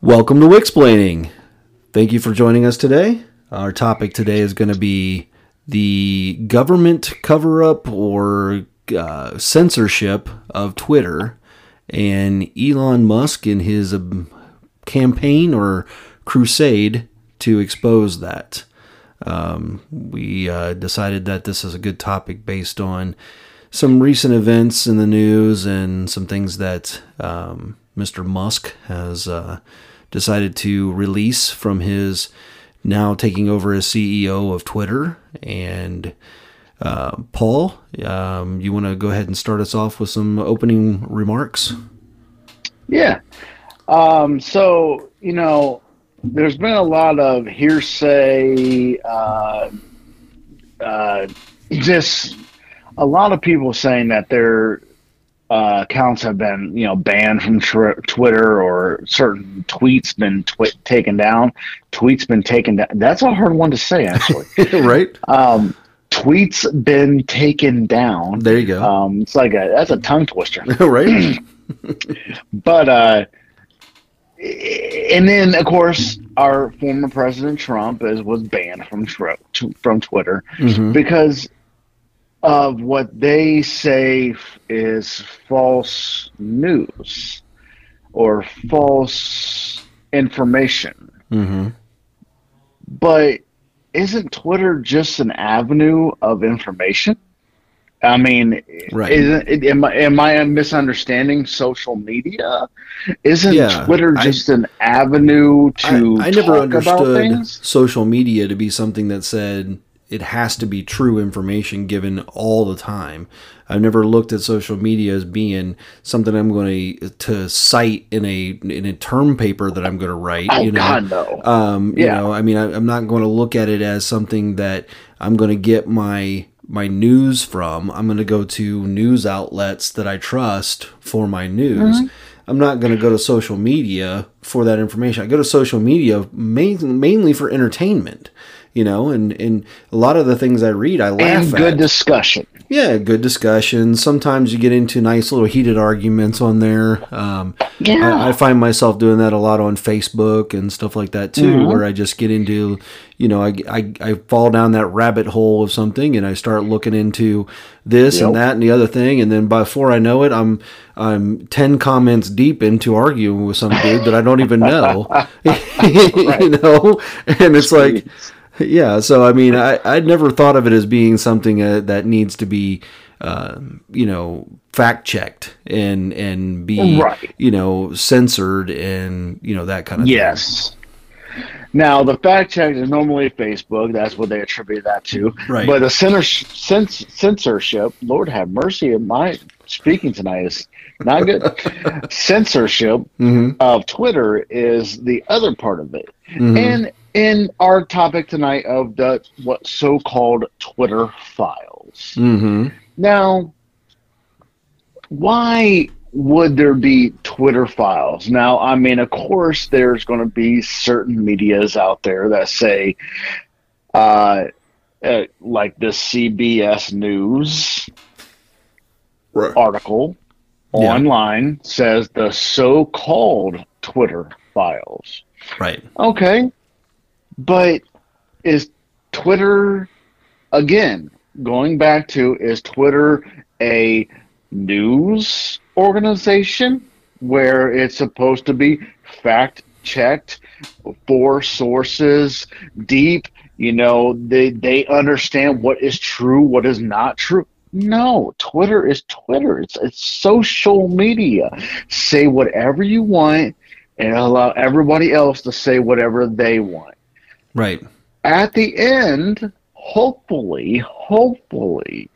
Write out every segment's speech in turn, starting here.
Welcome to Wicksplaining. Thank you for joining us today. Our topic today is going to be the government cover up or uh, censorship of Twitter and Elon Musk in his um, campaign or crusade to expose that. Um, we uh, decided that this is a good topic based on some recent events in the news and some things that um, Mr. Musk has uh, decided to release from his now taking over as CEO of Twitter. And uh, Paul, um, you want to go ahead and start us off with some opening remarks? Yeah. Um, so, you know, there's been a lot of hearsay, uh, uh, just a lot of people saying that their uh, accounts have been, you know, banned from tr- Twitter or certain tweets been twi- taken down. Tweets been taken down. That's a hard one to say, actually. right. Um, tweets been taken down. There you go. Um, it's like a that's a tongue twister. right. but uh, and then of course our former president Trump is was banned from tr- from Twitter Mhm. because of what they say is false news or false information. hmm But isn't Twitter just an avenue of information? I mean, Right. isn't am, I, am I misunderstanding social media? Isn't Yeah, Twitter I- just an avenue to I, I never understood things? social media to be something that said it has to be true information given all the time. I've never looked at social media as being something I'm going to to cite in a in a term paper that I'm going to write. Oh you know, God, no! um, you know, I mean, I, I'm not going to look at it as something that I'm going to get my my news from. I'm going to go to news outlets that I trust for my news. I'm not going to go to social media for that information. I go to social media main, mainly for entertainment, you know, and, and a lot of the things I read, I laugh and good at. discussion. yeah, good discussion. Sometimes you get into nice little heated arguments on there. Um, Yeah. I, I find myself doing that a lot on Facebook and stuff like that too, where I just get into, you know, I, I, I fall down that rabbit hole of something and I start looking into this and that and the other thing, and then before I know it, I'm I'm ten comments deep into arguing with some dude that I don't even know, you know, and it's like. Yeah, so I mean, I I'd never thought of it as being something uh, that needs to be, uh, you know, fact checked and and be Right. you know censored and you know that kind of Yes. Now the fact check is normally Facebook. That's what they attribute that to. Right. But the censor, cens- censorship, Lord have mercy, my speaking tonight is not good. censorship thing. of Twitter is the other part of it. hmm And in our topic tonight of the what so-called Twitter files. hmm Now, why would there be Twitter files? Now, I mean, of course, there's going to be certain medias out there that say, uh, uh, like the CBS News Right. article Yeah. online says the so-called Twitter files. Right. Okay. But is Twitter, again, going back to, is Twitter a news organization where it's supposed to be fact checked for sources, deep? You know, they, they understand what is true, what is not true. No, Twitter is Twitter. It's it's social media. Say whatever you want and allow everybody else to say whatever they want Right. at the end, hopefully, hopefully,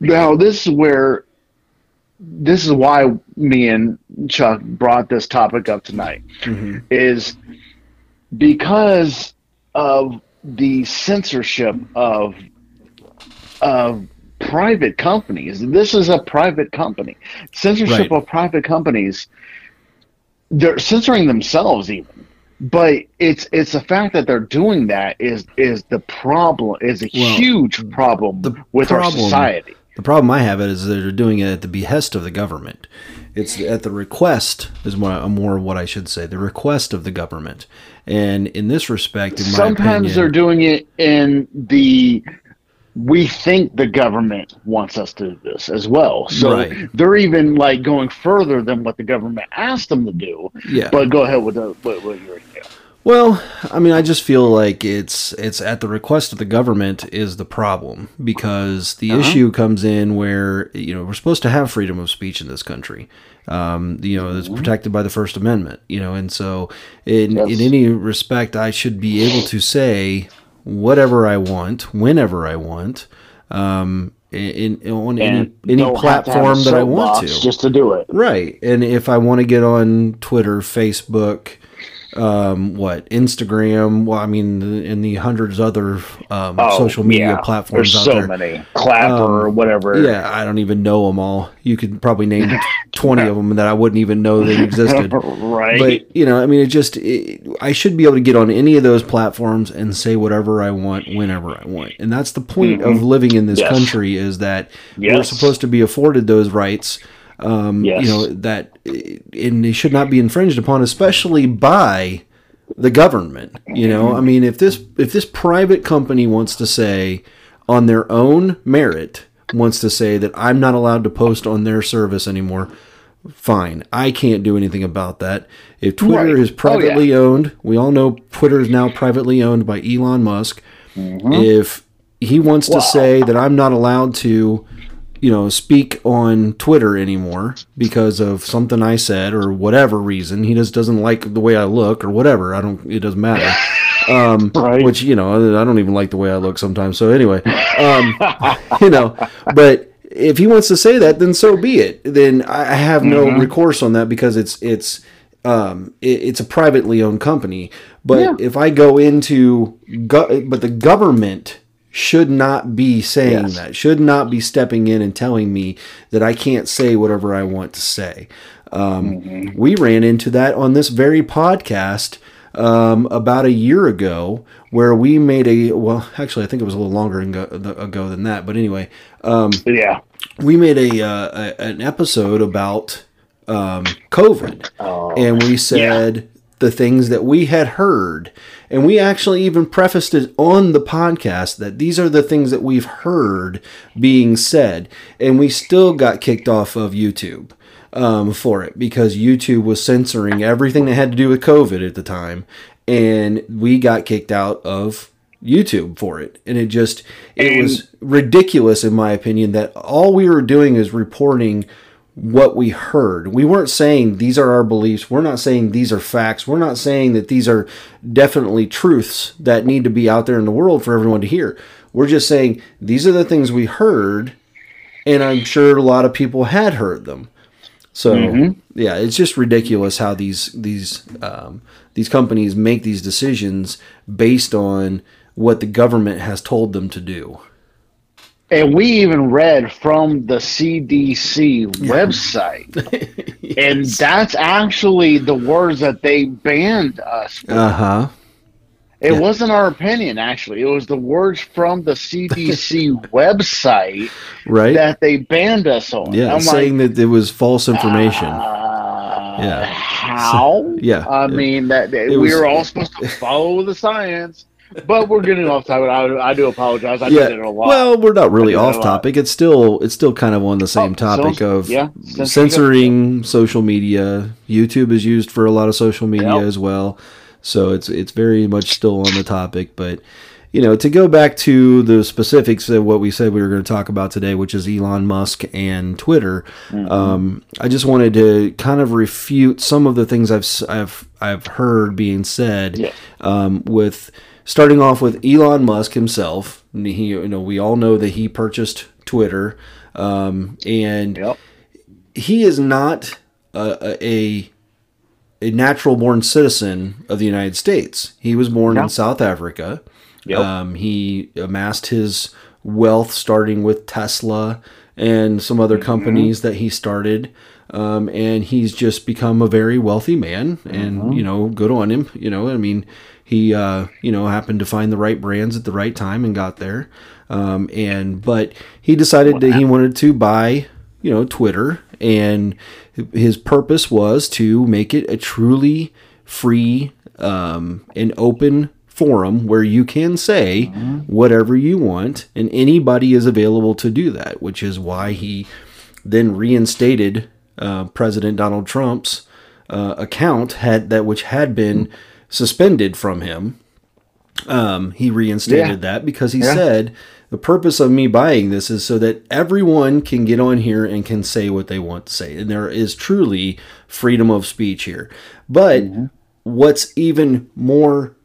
now this is where this is why me and Chuck brought this topic up tonight hmm is because of the censorship of of private companies. This is a private company. Censorship Right. of private companies. They're censoring themselves even. But it's it's the fact that they're doing that is is the problem is a Well, huge problem with our society. The problem I have is that they're doing it at the behest of the government. It's at the request is what more what I should say. The request of the government, and in this respect, in my Sometimes opinion, they're doing it in the we think the government wants us to do this as well. So Right. they're even like going further than what the government asked them to do. Yeah. But go ahead with the what, what you're yeah. Well, I mean, I just feel like it's it's at the request of the government is the problem because the Uh-huh. issue comes in where you know we're supposed to have freedom of speech in this country. Um, you know, it's protected by the First Amendment. You know, and so in Mm-hmm. Yes. in any respect, I should be able to say whatever I want, whenever I want, um, in, in on any, And any don't have to have a platform that I want to. just to do it. Right. And if I want to get on Twitter, Facebook, um, what, Instagram, well, I mean, in the hundreds other um, Oh, social media yeah. platforms There's out so there. many. Clapper or whatever. Yeah, I don't even know them all. You could probably name 20 of them that I wouldn't even know they existed. right. But, you know, I mean, it just, it, I should be able to get on any of those platforms and say whatever I want whenever I want. And that's the point of living in this Mm-hmm. Yes. country is that we're supposed to be afforded those rights um, Yes. you know that and they should not be infringed upon especially by the government you know i mean if this if this private company wants to say on their own merit wants to say that i'm not allowed to post on their service anymore fine i can't do anything about that if twitter Right. is Oh, yeah. privately owned we all know twitter is now privately owned by elon musk if he wants to Wow. say that i'm not allowed to you know, speak on Twitter anymore because of something I said or whatever reason. He just doesn't like the way I look or whatever. I don't. It doesn't matter. Um, Right. Which you know, I don't even like the way I look sometimes. So anyway, um, you know, but if he wants to say that, then so be it. Then I have no recourse on that because it's it's um, it, it's a privately owned company. But Yeah. if I go into, go- but the government should not be saying Yes. that, should not be stepping in and telling me that I can't say whatever I want to say. Um, We ran into that on this very podcast um, about a year ago, where we made a well, actually, I think it was a little longer ago, than that, but anyway, um, yeah. we made a, uh, a an episode about um, COVID, and we said the things that we had heard, and we actually even prefaced it on the podcast that these are the things that we've heard being said, and we still got kicked off of YouTube um, for it because YouTube was censoring everything that had to do with COVID at the time, and we got kicked out of YouTube for it, and it just it was ridiculous in my opinion that all we were doing is reporting what we heard. We weren't saying these are our beliefs. We're not saying these are facts. We're not saying that these are definitely truths that need to be out there in the world for everyone to hear. We're just saying these are the things we heard, and I'm sure a lot of people had heard them. So yeah, it's just ridiculous how these these um, these companies make these decisions based on what the government has told them to do. And we even read from the CDC website. And that's actually the words that they banned us. Uh huh. It Yeah. wasn't our opinion, actually. It was the words from the CDC website Right. that they banned us on. yeah, I'm saying like, that it was false information. uh, Yeah. How? yeah, I it- mean, that, that we was- were all supposed to follow the science, but we're getting off topic. I, I do apologize. I yeah. did it a lot. Well, we're not really I did it a off topic. It's still it's still kind of on the same Oh, topic so- of yeah, censoring social media. YouTube is used for a lot of social media Yep. as well, so it's it's very much still on the topic. But you know, to go back to the specifics of what we said we were going to talk about today, which is Elon Musk and Twitter, Mm-hmm. um, I just wanted to kind of refute some of the things I've I've I've heard being said Yeah. um, with starting off with Elon Musk himself. He, you know, we all know that he purchased Twitter, um, and Yep. he is not a, a a natural born citizen of the United States. He was born No. in South Africa. Yep. Um, he amassed his wealth starting with Tesla and some other companies that he started. Um, and he's just become a very wealthy man. And you know, good on him. You know, I mean, he uh, you know happened to find the right brands at the right time and got there. Um, and but he decided that he wanted to buy you know Twitter, and his purpose was to make it a truly free um, and open forum where you can say whatever you want, and anybody is available to do that. Which is why he then reinstated uh, President Donald Trump's uh, account had that which had been suspended from him. Um, he reinstated Yeah. that because he Yeah. said the purpose of me buying this is so that everyone can get on here and can say what they want to say, and there is truly freedom of speech here. But what's even more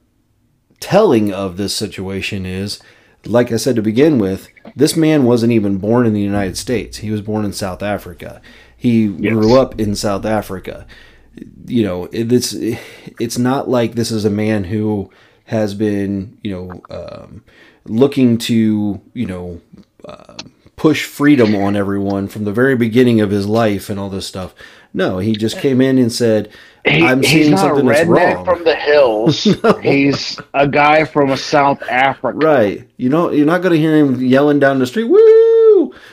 telling of this situation is, like I said to begin with, this man wasn't even born in the United States. He was born in South Africa. He grew up in South Africa. You know, it's it's not like this is a man who has been, you know, um, looking to, you know, uh, push freedom on everyone from the very beginning of his life and all this stuff. No, he just came in and said, "I'm he's seeing not a something that's redneck wrong." from the hills. He's a guy from South Africa. Right. You know, you're not going to hear him yelling down the street, woo,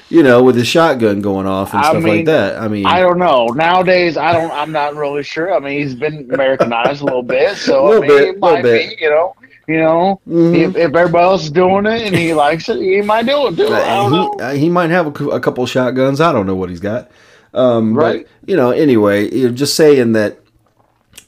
you know, with his shotgun going off and I stuff like that. I mean, I don't know. Nowadays, I don't. I'm not really sure. I mean, he's been Americanized a little bit, so Little I mean, bit, it might little bit. be. You know, you know, Mhm. if, if everybody else is doing it and he likes it, he might do it too. I don't know. he, uh, he might have a, a couple shotguns. I don't know what he's got. Um, Right. But, you know, anyway, you know, just saying that,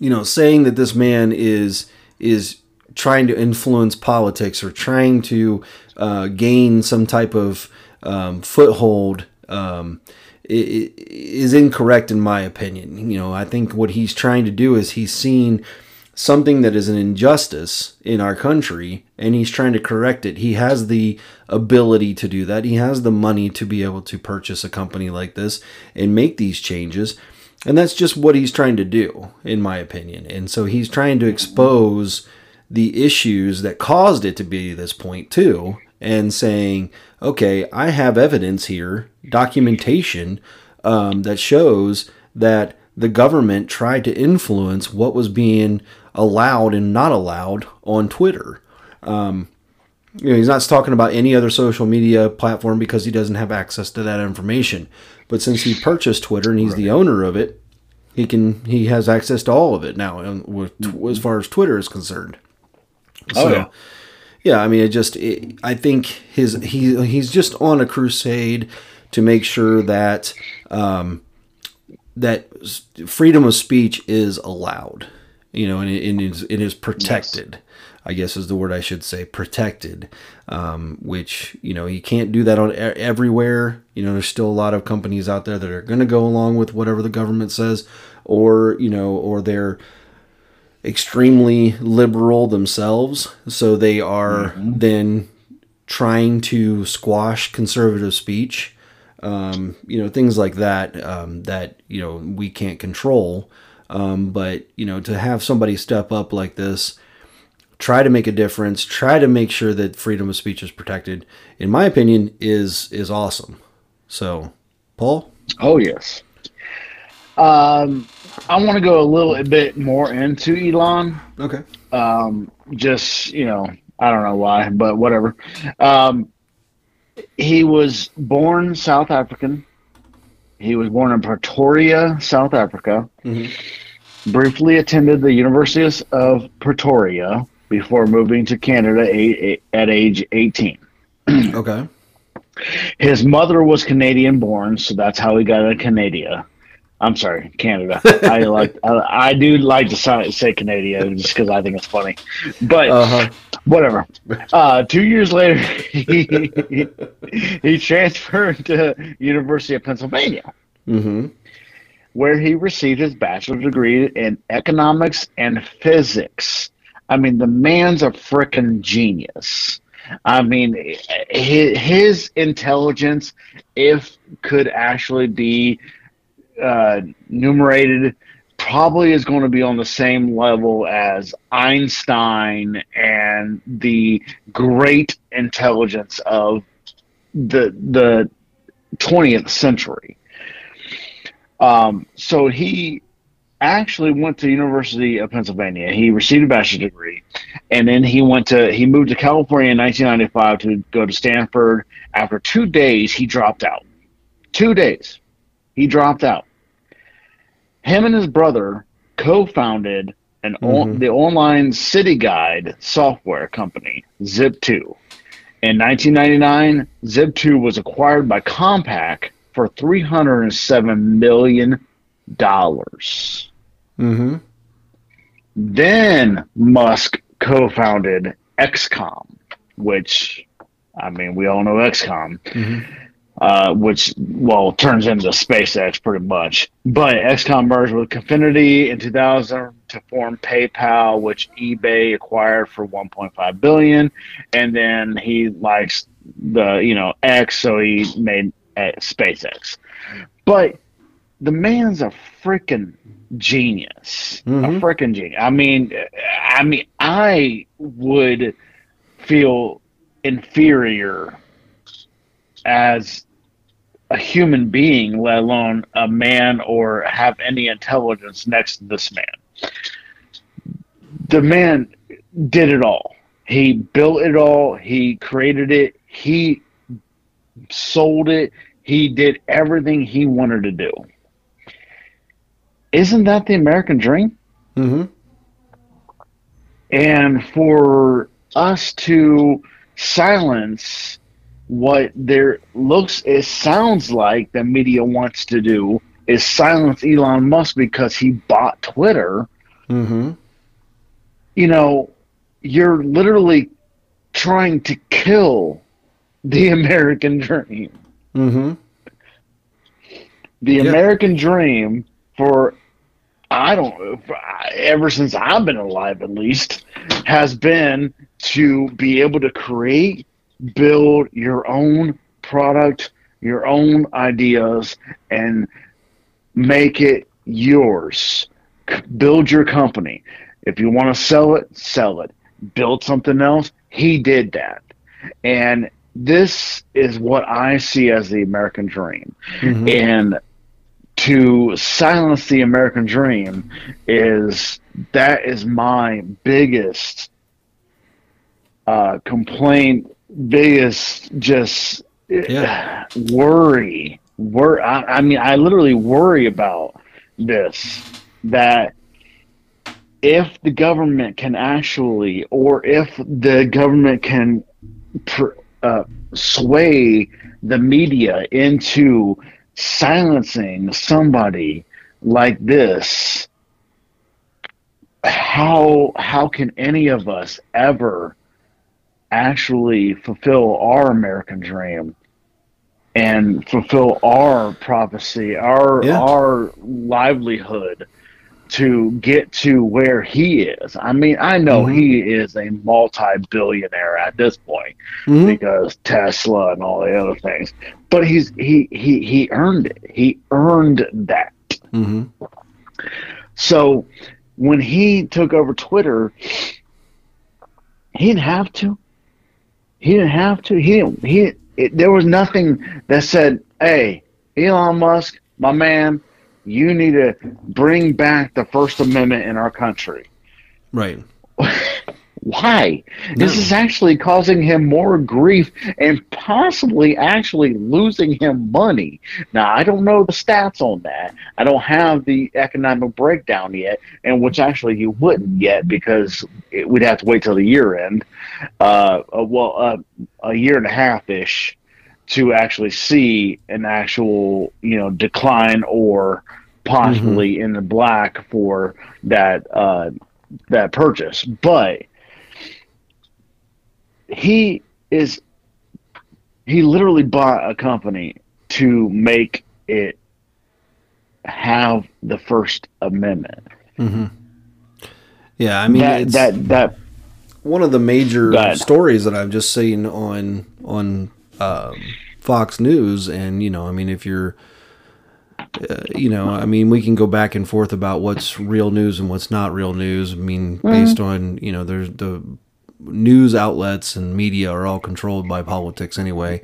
you know, saying that this man is is trying to influence politics or trying to uh, gain some type of um, foothold um, is incorrect in my opinion. You know, I think what he's trying to do is he's seen something that is an injustice in our country and he's trying to correct it. He has the ability to do that. He has the money to be able to purchase a company like this and make these changes. And that's just what he's trying to do, in my opinion. And so he's trying to expose the issues that caused it to be this point, too, and saying, okay, I have evidence here, documentation um, that shows that the government tried to influence what was being allowed and not allowed on Twitter. Um, you know, he's not talking about any other social media platform because he doesn't have access to that information. But since he purchased Twitter and he's the owner of it, he can he has access to all of it now, with, as far as Twitter is concerned. Oh, yeah. Yeah. I mean, it just it, I think his he he's just on a crusade to make sure that um, that freedom of speech is allowed, you know, and it, and is, it is protected. I guess is the word I should say, protected. Um, which you know you can't do that on everywhere. You know, there's still a lot of companies out there that are going to go along with whatever the government says, or you know, or they're extremely liberal themselves, so they are then trying to squash conservative speech. Um, you know, things like that um, that you know we can't control. Um, but you know, to have somebody step up like this, try to make a difference, try to make sure that freedom of speech is protected. In my opinion, is is awesome. So, Paul. Oh yes. Um, I want to go a little bit more into Elon. Okay. Um, just you know, I don't know why, but whatever. Um, he was born South African. He was born in Pretoria, South Africa. Mhm. Briefly attended the University of Pretoria before moving to Canada at age 18. Okay. His mother was Canadian born, so that's how he got to Canada. I'm sorry, Canada. I like I, I do like to say, Canada just because I think it's funny, but Uh huh. whatever. Uh, two years later, he, he transferred to University of Pennsylvania, Mm-hmm. where he received his bachelor's degree in economics and physics. I mean, the man's a freaking genius. I mean, his, his intelligence, if could actually be uh, numerated, probably is going to be on the same level as Einstein and the great intelligence of the the 20th century. Um, so he actually went to University of Pennsylvania. He received a bachelor's degree, and then he went to he moved to California in 1995 to go to Stanford. After two days, he dropped out. Two days, he dropped out. Him and his brother co-founded an on, the online city guide software company, Zip2. In 1999, Zip2 was acquired by Compaq for 307 million dollars. Mm-hmm. Then Musk co-founded X.com, which I mean we all know X.com, uh, which well turns into SpaceX pretty much. But X.com merged with Confinity in 2000 to form PayPal, which eBay acquired for 1.5 billion, and then he likes the you know X, so he made uh, SpaceX. But the man's a freaking genius. Mhm. A freaking genius. I mean, I mean, I would feel inferior as a human being, let alone a man or have any intelligence next to this man. The man did it all. He built it all. He created it. He sold it. He did everything he wanted to do. Isn't that the American dream? Mm-hmm. And for us to silence what there looks, it sounds like the media wants to do is silence Elon Musk because he bought Twitter. Mm-hmm. You know, you're literally trying to kill the American dream. Mm-hmm. the Yeah. American dream for I don't ever since I've been alive at least has been to be able to create build your own product your own ideas and make it yours. Build your company. If you want to sell it sell it. Build something else he did that. And this is what I see as the American dream. Mhm. and to silence the American dream is that is my biggest uh, complaint, biggest just Yeah. worry. Wor- I, I mean, I literally worry about this that if the government can actually, or if the government can pr- uh, sway the media into silencing somebody like this, how how can any of us ever actually fulfill our American dream and fulfill our prophecy, our Yeah. our livelihood to get to where he is? I mean, I know Mhm. he is a multi-billionaire at this point Mhm. because Tesla and all the other things. But he's he he he earned it. He earned that. Mm-hmm. So when he took over Twitter, he didn't have to. He didn't have to. He didn't. He it, there was nothing that said, "Hey, Elon Musk, my man, you need to bring back the First Amendment in our country." Right. Why? This is actually causing him more grief and possibly actually losing him money. Now, I don't know the stats on that. I don't have the economic breakdown yet, and which actually you wouldn't yet because it, we'd have to wait till the year end. Uh, uh, well, uh, a year and a half ish to actually see an actual, you know, decline or possibly in the black for that uh, that purchase. But he is he literally bought a company to make it have the First Amendment. Mm-hmm. Yeah, I mean, that it's that that one of the major ahead. stories that I've just seen on on um, Fox News, and you know, I mean, if you're, uh, you know, I mean, we can go back and forth about what's real news and what's not real news. I mean, based on you know, there's the news outlets and media are all controlled by politics anyway.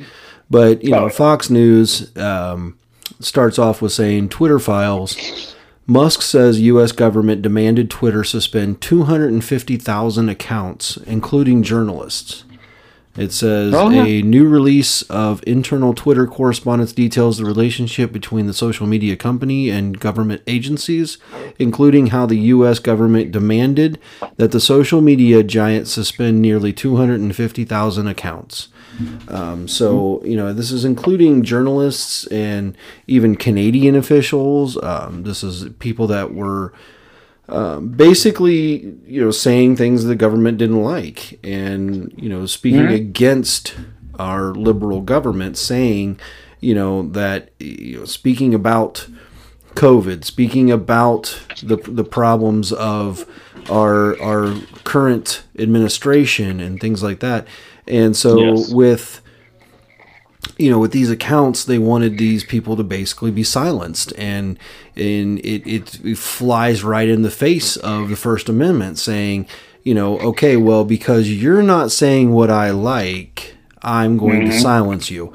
But you know, Oh. Fox News, um, starts off with saying Twitter files. Musk says U.S. government demanded Twitter suspend 250,000 accounts, including journalists. It says Oh, yeah. a new release of internal Twitter correspondence details the relationship between the social media company and government agencies, including how the U.S. government demanded that the social media giant suspend nearly 250,000 accounts. Um, so, you know, this is including journalists and even Canadian officials. Um, this is people that were um, basically, you know, saying things the government didn't like and, you know, speaking against our liberal government, saying, you know, that, you know, speaking about COVID, speaking about the, the problems of our, our current administration and things like that. And so Yes. with, you know, with these accounts, they wanted these people to basically be silenced, and and it, it, it flies right in the face of the First Amendment, saying, you know, okay, well, because you're not saying what I like, I'm going to silence you.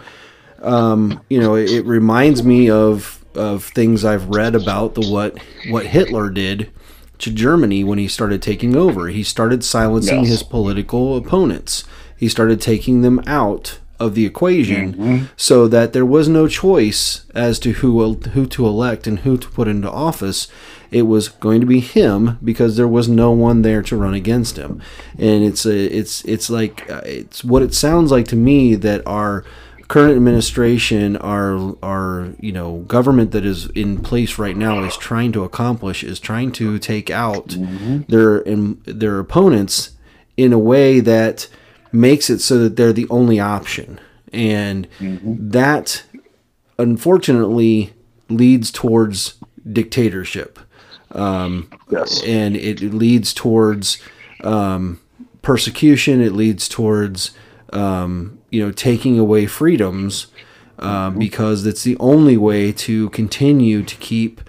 Um, you know, it, it reminds me of of things I've read about the what what Hitler did to Germany when he started taking over. He started silencing Yes. his political opponents. He started taking them out of the equation so that there was no choice as to who who to elect and who to put into office. It was going to be him because there was no one there to run against him. And it's a, it's it's like uh, it's what it sounds like to me that our current administration, our our you know government that is in place right now is trying to accomplish is trying to take out their in, their opponents in a way that makes it so that they're the only option, and that unfortunately leads towards dictatorship Yes. and it leads towards um, persecution. It leads towards um, you know taking away freedoms uh, because it's the only way to continue to keep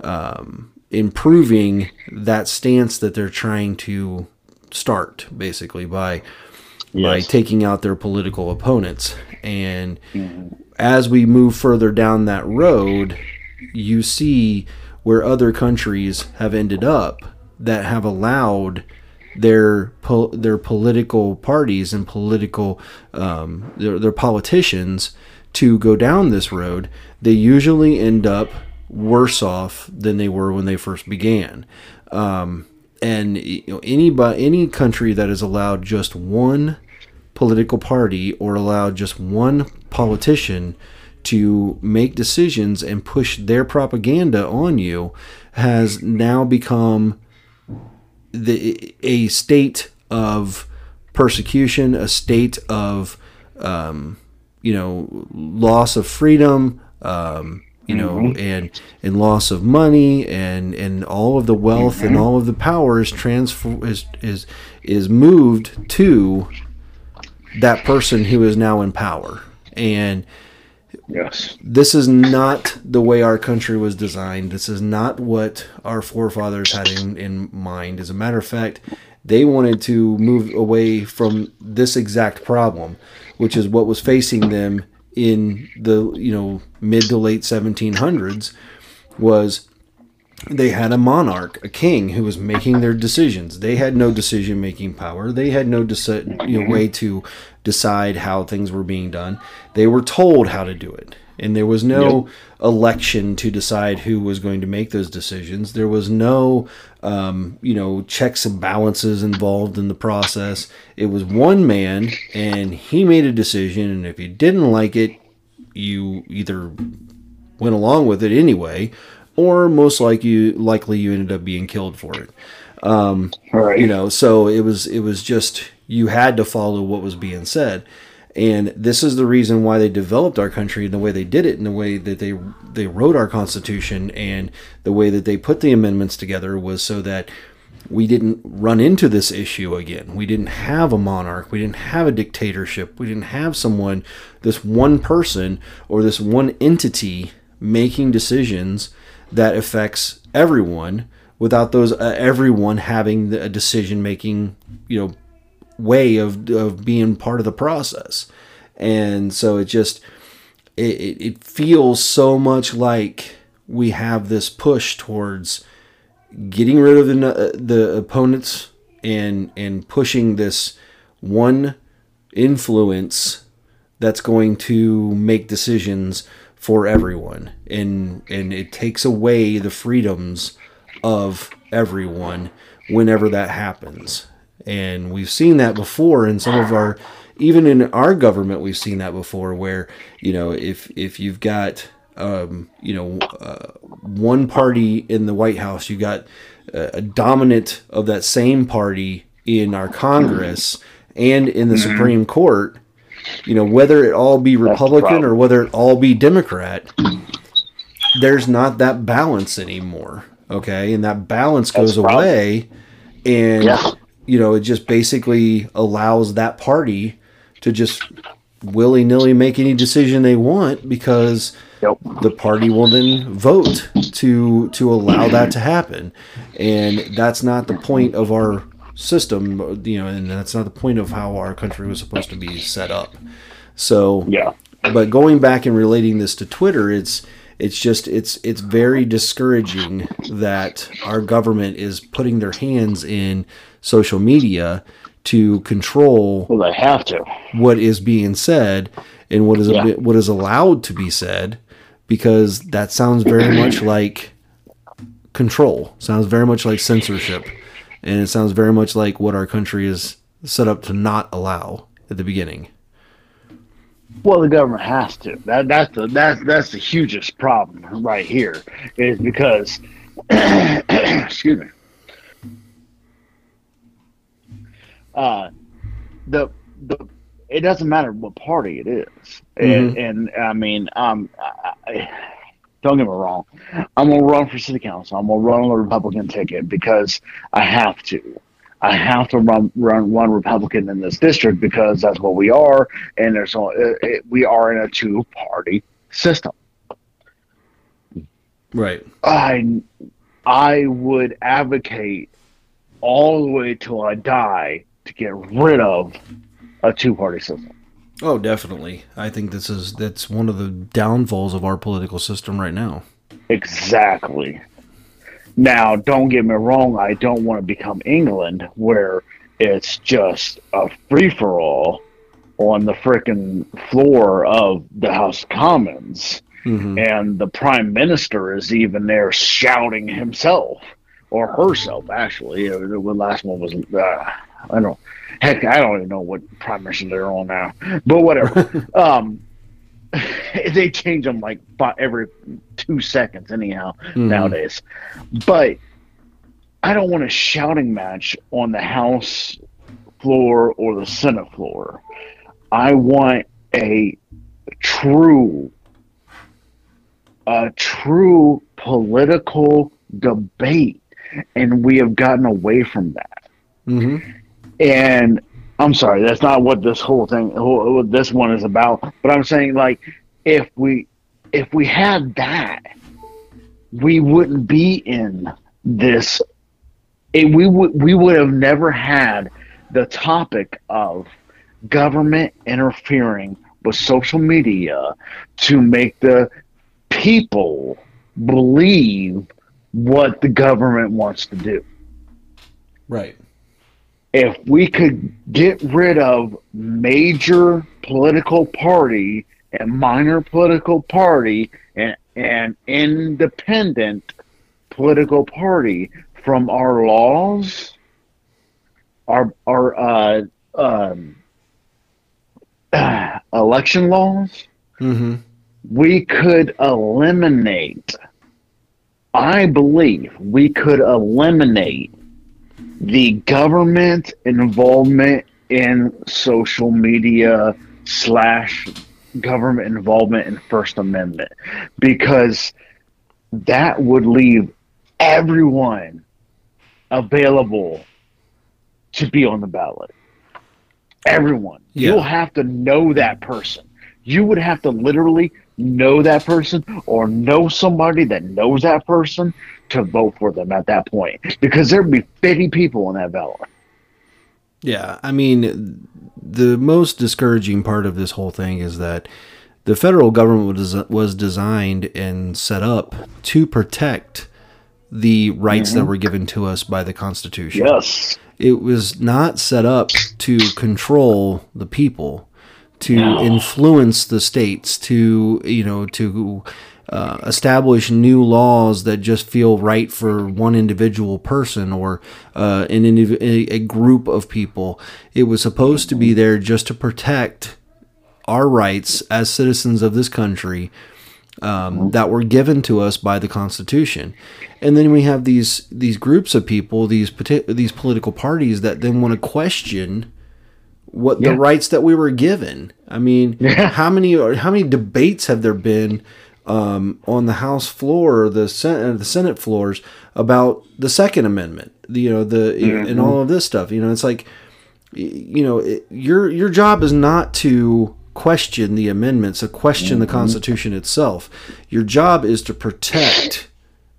um, improving that stance that they're trying to start, basically by by Yes. taking out their political opponents. And as we move further down that road, you see where other countries have ended up that have allowed their po- their political parties and political um, their, their politicians to go down this road. They usually end up worse off than they were when they first began. Um, and you know, anybody, any country that has allowed just one political party or allow just one politician to make decisions and push their propaganda on you has now become the a state of persecution, a state of um, you know loss of freedom, um, you know, and and loss of money, and and all of the wealth and all of the power is transfer is is is moved to that person who is now in power, and Yes. this is not the way our country was designed. This is not what our forefathers had in, in mind. As a matter of fact, they wanted to move away from this exact problem, which is what was facing them in the you know mid to late 1700s was they had a monarch, a king, who was making their decisions. They had no decision making power. They had no deci- you know, way to decide how things were being done. They were told how to do it. And there was no election to decide who was going to make those decisions. There was no, um, you know, checks and balances involved in the process. It was one man, and he made a decision. And if you didn't like it, you either went along with it anyway, or most likely likely you ended up being killed for it. All right. You know, so it was it was just you had to follow what was being said. And this is the reason why they developed our country in the way they did it, in the way that they they wrote our constitution, and the way that they put the amendments together was so that we didn't run into this issue again. We didn't have a monarch. We didn't have a dictatorship. We didn't have someone, this one person or this one entity making decisions that affects everyone without those uh, everyone having the, a decision making, you know, way of of being part of the process. And so it just it, it, feels so much like we have this push towards getting rid of the the opponents and and pushing this one influence that's going to make decisions for everyone. And and it takes away the freedoms of everyone whenever that happens. And we've seen that before in some of our even in our government we've seen that before where you know if if you've got um, you know uh, one party in the white house you got a dominant of that same party in our congress and in the supreme court you know whether it all be republican or whether it all be democrat there's not that balance anymore okay and that balance goes away and Yeah. you know it just basically allows that party to just willy-nilly make any decision they want because Yep. the party will then vote to to allow that to happen and that's not the point of our system you know and that's not the point of how our country was supposed to be set up so Yeah. but going back and relating this to Twitter, it's it's just it's it's very discouraging that our government is putting their hands in social media to control Well, they have to. what is being said and what is Yeah. what is allowed to be said because that sounds very much like control sounds very much like censorship and it sounds very much like what our country is set up to not allow at the beginning Well, the government has to. That that's the that's that's the hugest problem right here is because excuse me. Uh, the the it doesn't matter what party it is, and and I mean, um, I, don't get me wrong, I'm gonna run for city council. I'm gonna run on the Republican ticket because I have to. I have to run run one Republican in this district because that's what we are, and there's only, it, it, we are in a two party system. right I I would advocate all the way till I die to get rid of a two party system. Oh, definitely. I think this is that's one of the downfalls of our political system right now. Exactly. Now, don't get me wrong, I don't want to become England where it's just a free for all on the frickin' floor of the House of Commons. Mm-hmm. And the Prime Minister is even there shouting himself or herself, actually. The last one was, uh, I don't Heck, I don't even know what Prime Minister they're on now, but whatever. um, they change them like every two seconds, anyhow, nowadays. But I don't want a shouting match on the House floor or the Senate floor. I want a true, a true political debate, and we have gotten away from that. Mm-hmm. And I'm sorry, that's not what this whole thing, this one is about. But I'm saying, like, if we, if we had that, we wouldn't be in this. It, we would, we would have never had the topic of government interfering with social media to make the people believe what the government wants to do Right. If we could get rid of major political party and minor political party and, and independent political party from our laws, our our uh, um, election laws, Mm-hmm. we could eliminate. I believe we could eliminate the government involvement in social media slash government involvement in First Amendment because that would leave everyone available to be on the ballot. Everyone. Yeah. You'll have to know that person. You would have to literally know that person or know somebody that knows that person to vote for them at that point because there'd be 50 people in that ballot. Yeah, I mean, the most discouraging part of this whole thing is that the federal government was was designed and set up to protect the rights that mm-hmm. were given to us by the Constitution. Yes. It was not set up to control the people, to No. influence the states, to you know to uh, establish new laws that just feel right for one individual person or uh, an indiv- a, group of people. It was supposed to be there just to protect our rights as citizens of this country um, that were given to us by the Constitution. And then we have these these groups of people, these these political parties that then want to question what the rights that we were given. I mean, Yeah. how many how many debates have there been um, on the House floor the Senate uh, the Senate floors about the Second Amendment? You know, the and all mm-hmm. of this stuff. You know, it's like you know, it, your your job is not to question the amendments, to question the mm-hmm. Constitution itself. Your job is to protect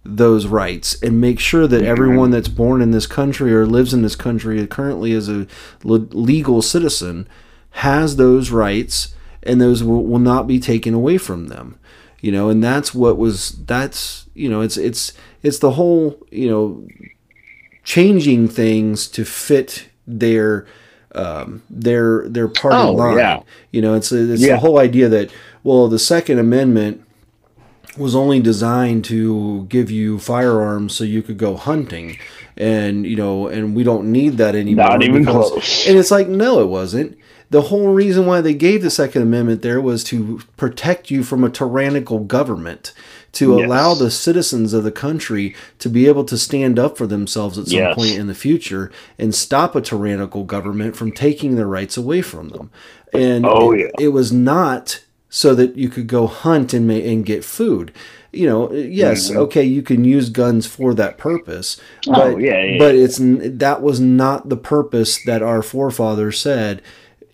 those rights and make sure that mm-hmm. everyone that's born in this country or lives in this country currently as a legal citizen has those rights and those will, will not be taken away from them you know and that's what was that's you know it's it's it's the whole you know changing things to fit their um, their their party Oh, line. yeah. You know, it's it's Yeah. the whole idea that well, the Second Amendment was only designed to give you firearms so you could go hunting, and you know, and we don't need that anymore. Not even because- close. And it's like, no, it wasn't. The whole reason why they gave the Second Amendment there was to protect you from a tyrannical government, to Yes. allow the citizens of the country to be able to stand up for themselves at some Yes. point in the future and stop a tyrannical government from taking their rights away from them. And Oh, it, yeah. it was not so that you could go hunt and and get food. You know, yes, okay, you can use guns for that purpose, but Mm-hmm. Oh, yeah, yeah, but it's that was not the purpose that our forefathers said.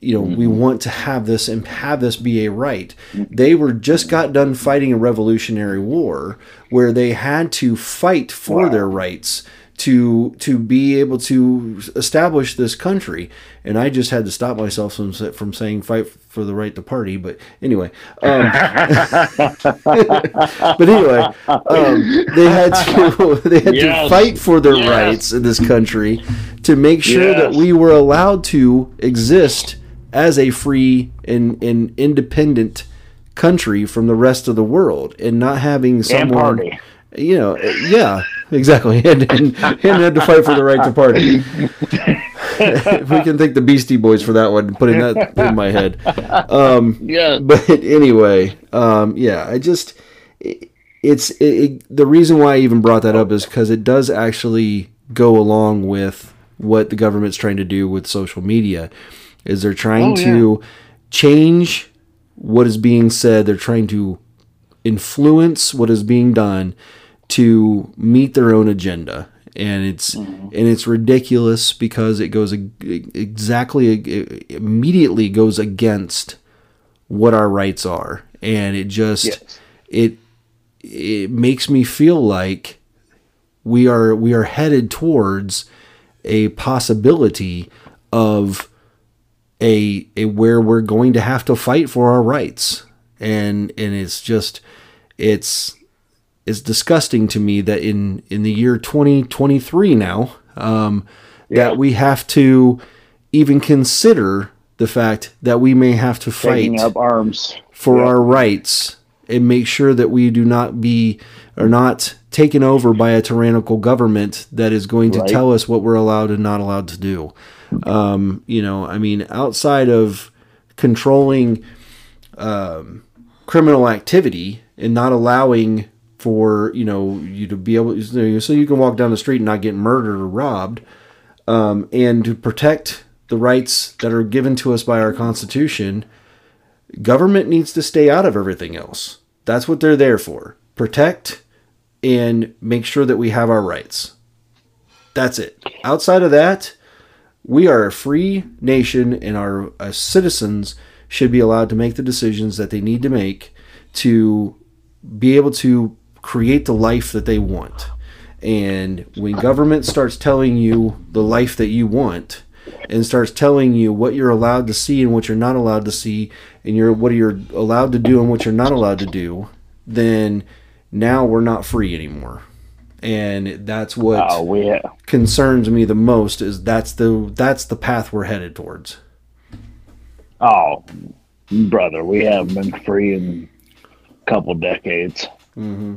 You know, we Mm-hmm. want to have this and have this be a right. They were just got done fighting a revolutionary war where they had to fight for their rights to to be able to establish this country. And I just had to stop myself from from saying fight for the right to party. But anyway, um, but anyway, um, they had to they had to fight for their Yes. rights in this country to make sure that we were allowed to exist as a free and, and independent country from the rest of the world and not having And someone party. you know yeah exactly and, and, and had to fight for the right to party if we can thank the beastie boys for that one putting that in my head um Yeah. but anyway, um, yeah, I just it, it's it, it, the reason why I even brought that up is because it does actually go along with what the government's trying to do with social media. Is they're trying Oh, yeah. to change what is being said. They're trying to influence what is being done to meet their own agenda and it's mm-hmm. and it's ridiculous because it goes exactly it immediately goes against what our rights are and it just Yes. it it makes me feel like we are we are headed towards a possibility of a, a where we're going to have to fight for our rights and and it's just it's it's disgusting to me that in in the year 2023 now um, Yeah. that we have to even consider the fact that we may have to fight up arms. for Yeah. our rights and make sure that we do not be are not taken over by a tyrannical government that is going to Right. tell us what we're allowed and not allowed to do. Um, you know, I mean, outside of controlling um, criminal activity and not allowing for you know you to be able so you can walk down the street and not get murdered or robbed um, and to protect the rights that are given to us by our constitution government needs to stay out of everything else. That's what they're there for. Protect and make sure that we have our rights. That's it. Outside of that we are a free nation and our uh, citizens should be allowed to make the decisions that they need to make to be able to create the life that they want. And when government starts telling you the life that you want and starts telling you what you're allowed to see and what you're not allowed to see, and you're what you're allowed to do and what you're not allowed to do, then now we're not free anymore. And that's what Oh, have. concerns me the most is that's the that's the path we're headed towards. Oh, brother, we haven't been free in a couple decades. Mm-hmm.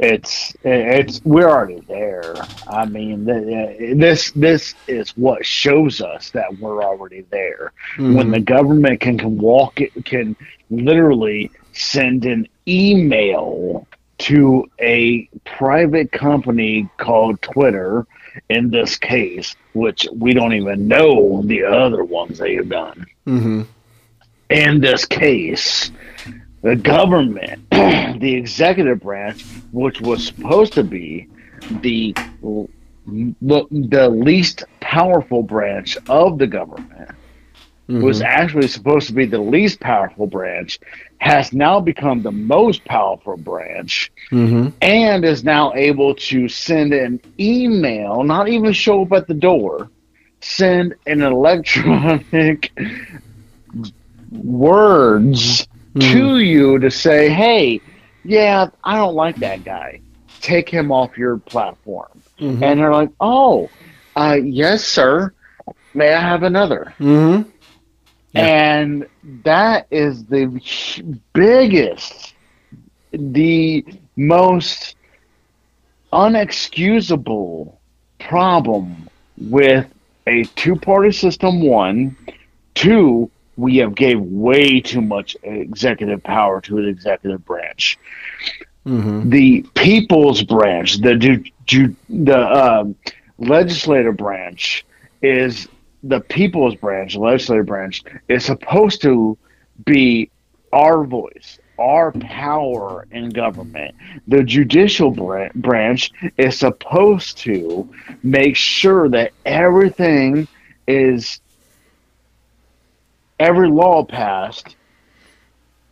It's it's we're already there. I mean, th- this this is what shows us that we're already there. When the government can can walk it can literally send an email to a private company called Twitter. In this case, which we don't even know the other ones they have done. Mm-hmm. In this case, the government, the executive branch, which was supposed to be the the least powerful branch of the government, was actually supposed to be the least powerful branch, has now become the most powerful branch, Mm-hmm. and is now able to send an email, not even show up at the door, send an electronic words to you to say, hey, yeah, I don't like that guy. Take him off your platform. Mhm. And they're like, oh, uh, yes, sir. May I have another? Mm-hmm. Yeah. And that is the biggest, the most unexcusable problem with a two-party system. One, two, we have gave way too much executive power to the executive branch. Mm-hmm. The people's branch, the ju- ju- the um, legislative branch, is the people's branch, the legislative branch, is supposed to be our voice, our power in government. The judicial branch is supposed to make sure that everything is, every law passed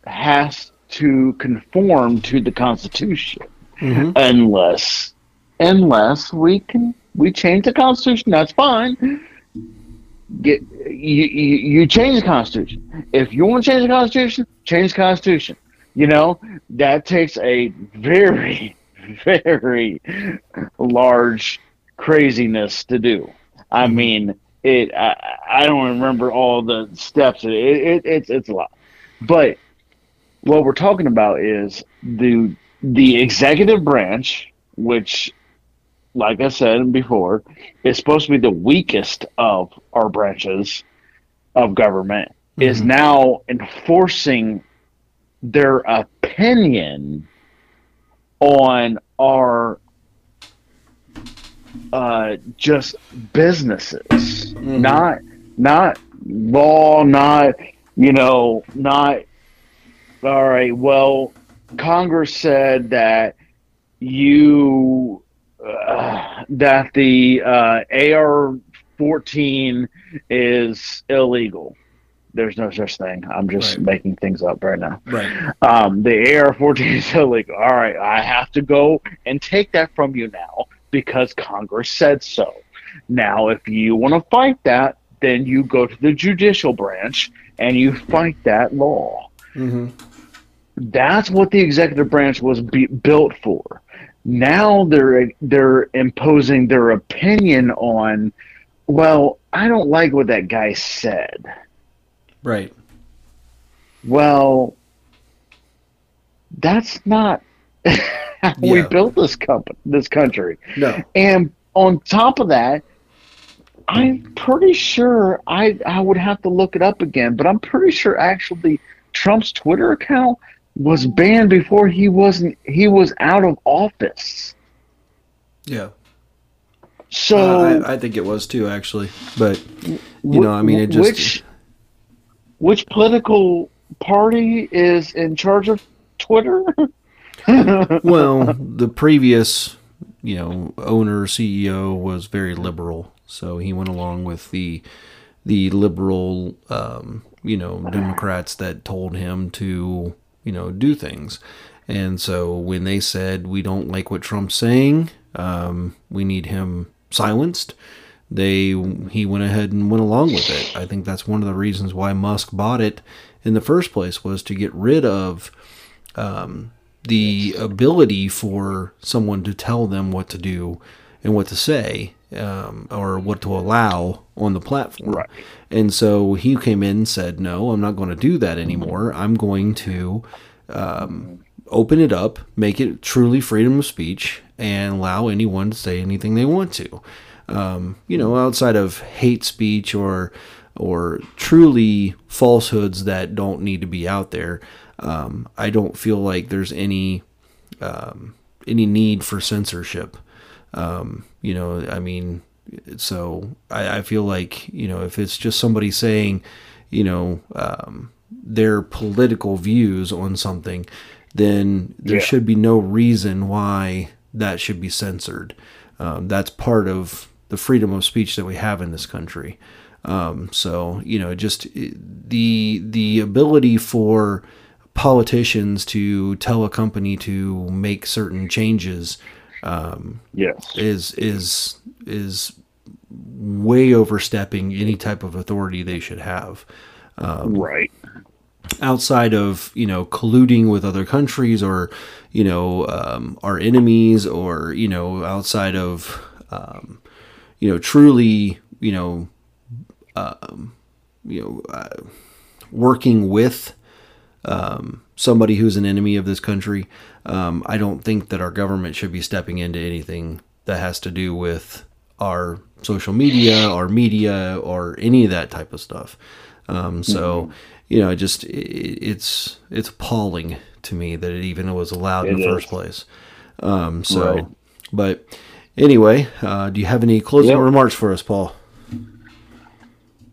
has to conform to the Constitution Mm-hmm. unless unless we can we change the constitution that's fine get you, you, you change the constitution. If you want to change the constitution change the constitution. You know that takes a very very large craziness to do. I mm-hmm. mean it i, I don't remember all the steps. It, it, it's it's a lot. But what we're talking about is the the executive branch, which, like I said before, is supposed to be the weakest of our branches of government, is Mhm. now enforcing their opinion on our uh, just businesses, Mhm. not not law, not you know, not all right. Well, Congress said that you uh, that the uh, AR fourteen is illegal. There's no such thing. I'm just Right. making things up right now. Right. Um, the AR 14 is illegal. All right, I have to go and take that from you now because Congress said so. Now, if you want to fight that, then you go to the judicial branch and you fight that law. Mm-hmm. That's what the executive branch was be- built for. Now they're they're imposing their opinion on. Well, I don't like what that guy said. Right. Well, that's not how we built this company, this country. No. And on top of that, I'm pretty sure I I would have to look it up again, but I'm pretty sure actually Trump's Twitter account was banned before he wasn't he was out of office. Yeah. So Uh, I, I think it was too, actually. But you know, I mean, it just which which political party is in charge of Twitter? well, the previous, you know, owner CEO was very liberal, so he went along with the the liberal, um, you know, Democrats that told him to, you know, do things. And so when they said we don't like what Trump's saying, um, we need him silenced, they he went ahead and went along with it. I think that's one of the reasons why Musk bought it in the first place was to get rid of um, the ability for someone to tell them what to do and what to say um, or what to allow on the platform. Right. And so he came in and said, "No, I'm not going to do that anymore. I'm going to." Um, open it up, make it truly freedom of speech, and allow anyone to say anything they want to. Um, you know, outside of hate speech or or truly falsehoods that don't need to be out there, um, I don't feel like there's any um, any need for censorship. Um, you know, I mean, so I, I, feel like you know if it's just somebody saying, you know, um, their political views on something, then there yeah. should be no reason why that should be censored. Um, that's part of the freedom of speech that we have in this country. Um, so you know, just the the ability for politicians to tell a company to make certain changes, um, yes, is is is way overstepping any type of authority they should have. Um, right outside of you know colluding with other countries or you know um, our enemies or you know outside of um, you know truly you know um, you know uh, working with um, somebody who's an enemy of this country um, I don't think that our government should be stepping into anything that has to do with our social media our media or any of that type of stuff um, so mm-hmm you know, just it, it's it's appalling to me that it even was allowed in the first place. Um, so, right. but anyway, uh, do you have any closing yep. remarks for us, Paul?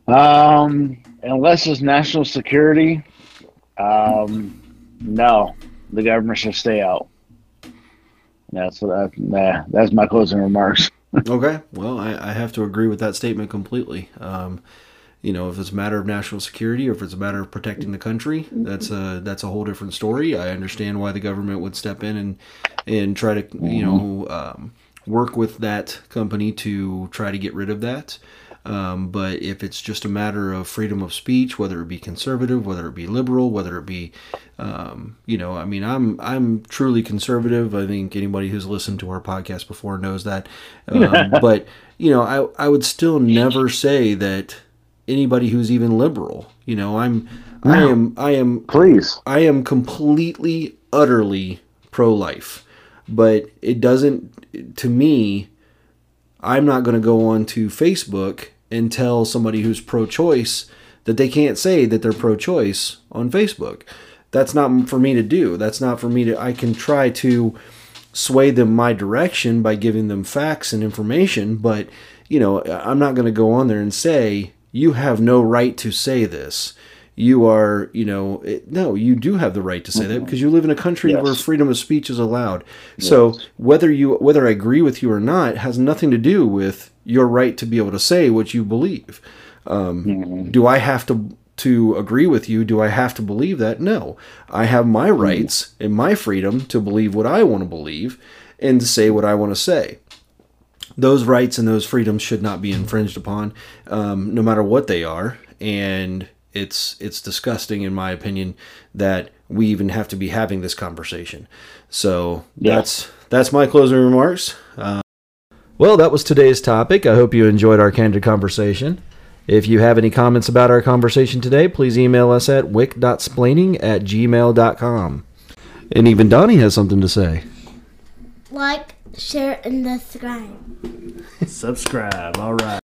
Um, unless it's national security, um, no, the government should stay out. That's what I, nah, that's my closing remarks. okay, well, I, I, have to agree with that statement completely. Um, you know, if it's a matter of national security or if it's a matter of protecting the country, that's a that's a whole different story. I understand why the government would step in and and try to you know um, work with that company to try to get rid of that. Um, but if it's just a matter of freedom of speech, whether it be conservative, whether it be liberal, whether it be, um, you know, I mean, I'm I'm truly conservative. I think anybody who's listened to our podcast before knows that. Um, but you know, I I would still never say that anybody who's even liberal. You know, I'm no. I am I am please I am completely utterly pro life. But it doesn't to me I'm not going to go on to Facebook and tell somebody who's pro choice that they can't say that they're pro choice on Facebook. That's not for me to do. That's not for me to I can try to sway them my direction by giving them facts and information, but you know, I'm not going to go on there and say you have no right to say this. You are, you know, it, no, you do have the right to say mm-hmm. that because you live in a country yes. where freedom of speech is allowed. Yes. So whether you whether I agree with you or not has nothing to do with your right to be able to say what you believe. Um, mm-hmm. Do I have to to agree with you? Do I have to believe that? No, I have my mm-hmm. rights and my freedom to believe what I want to believe and to say what I want to say those rights and those freedoms should not be infringed upon, um, no matter what they are. And it's it's disgusting, in my opinion, that we even have to be having this conversation. So yeah. that's that's my closing remarks. Uh, well, that was today's topic. I hope you enjoyed our candid conversation. If you have any comments about our conversation today, please email us at wick.splaining at gmail.com. And even Donnie has something to say. Like, share, and subscribe. subscribe. All right.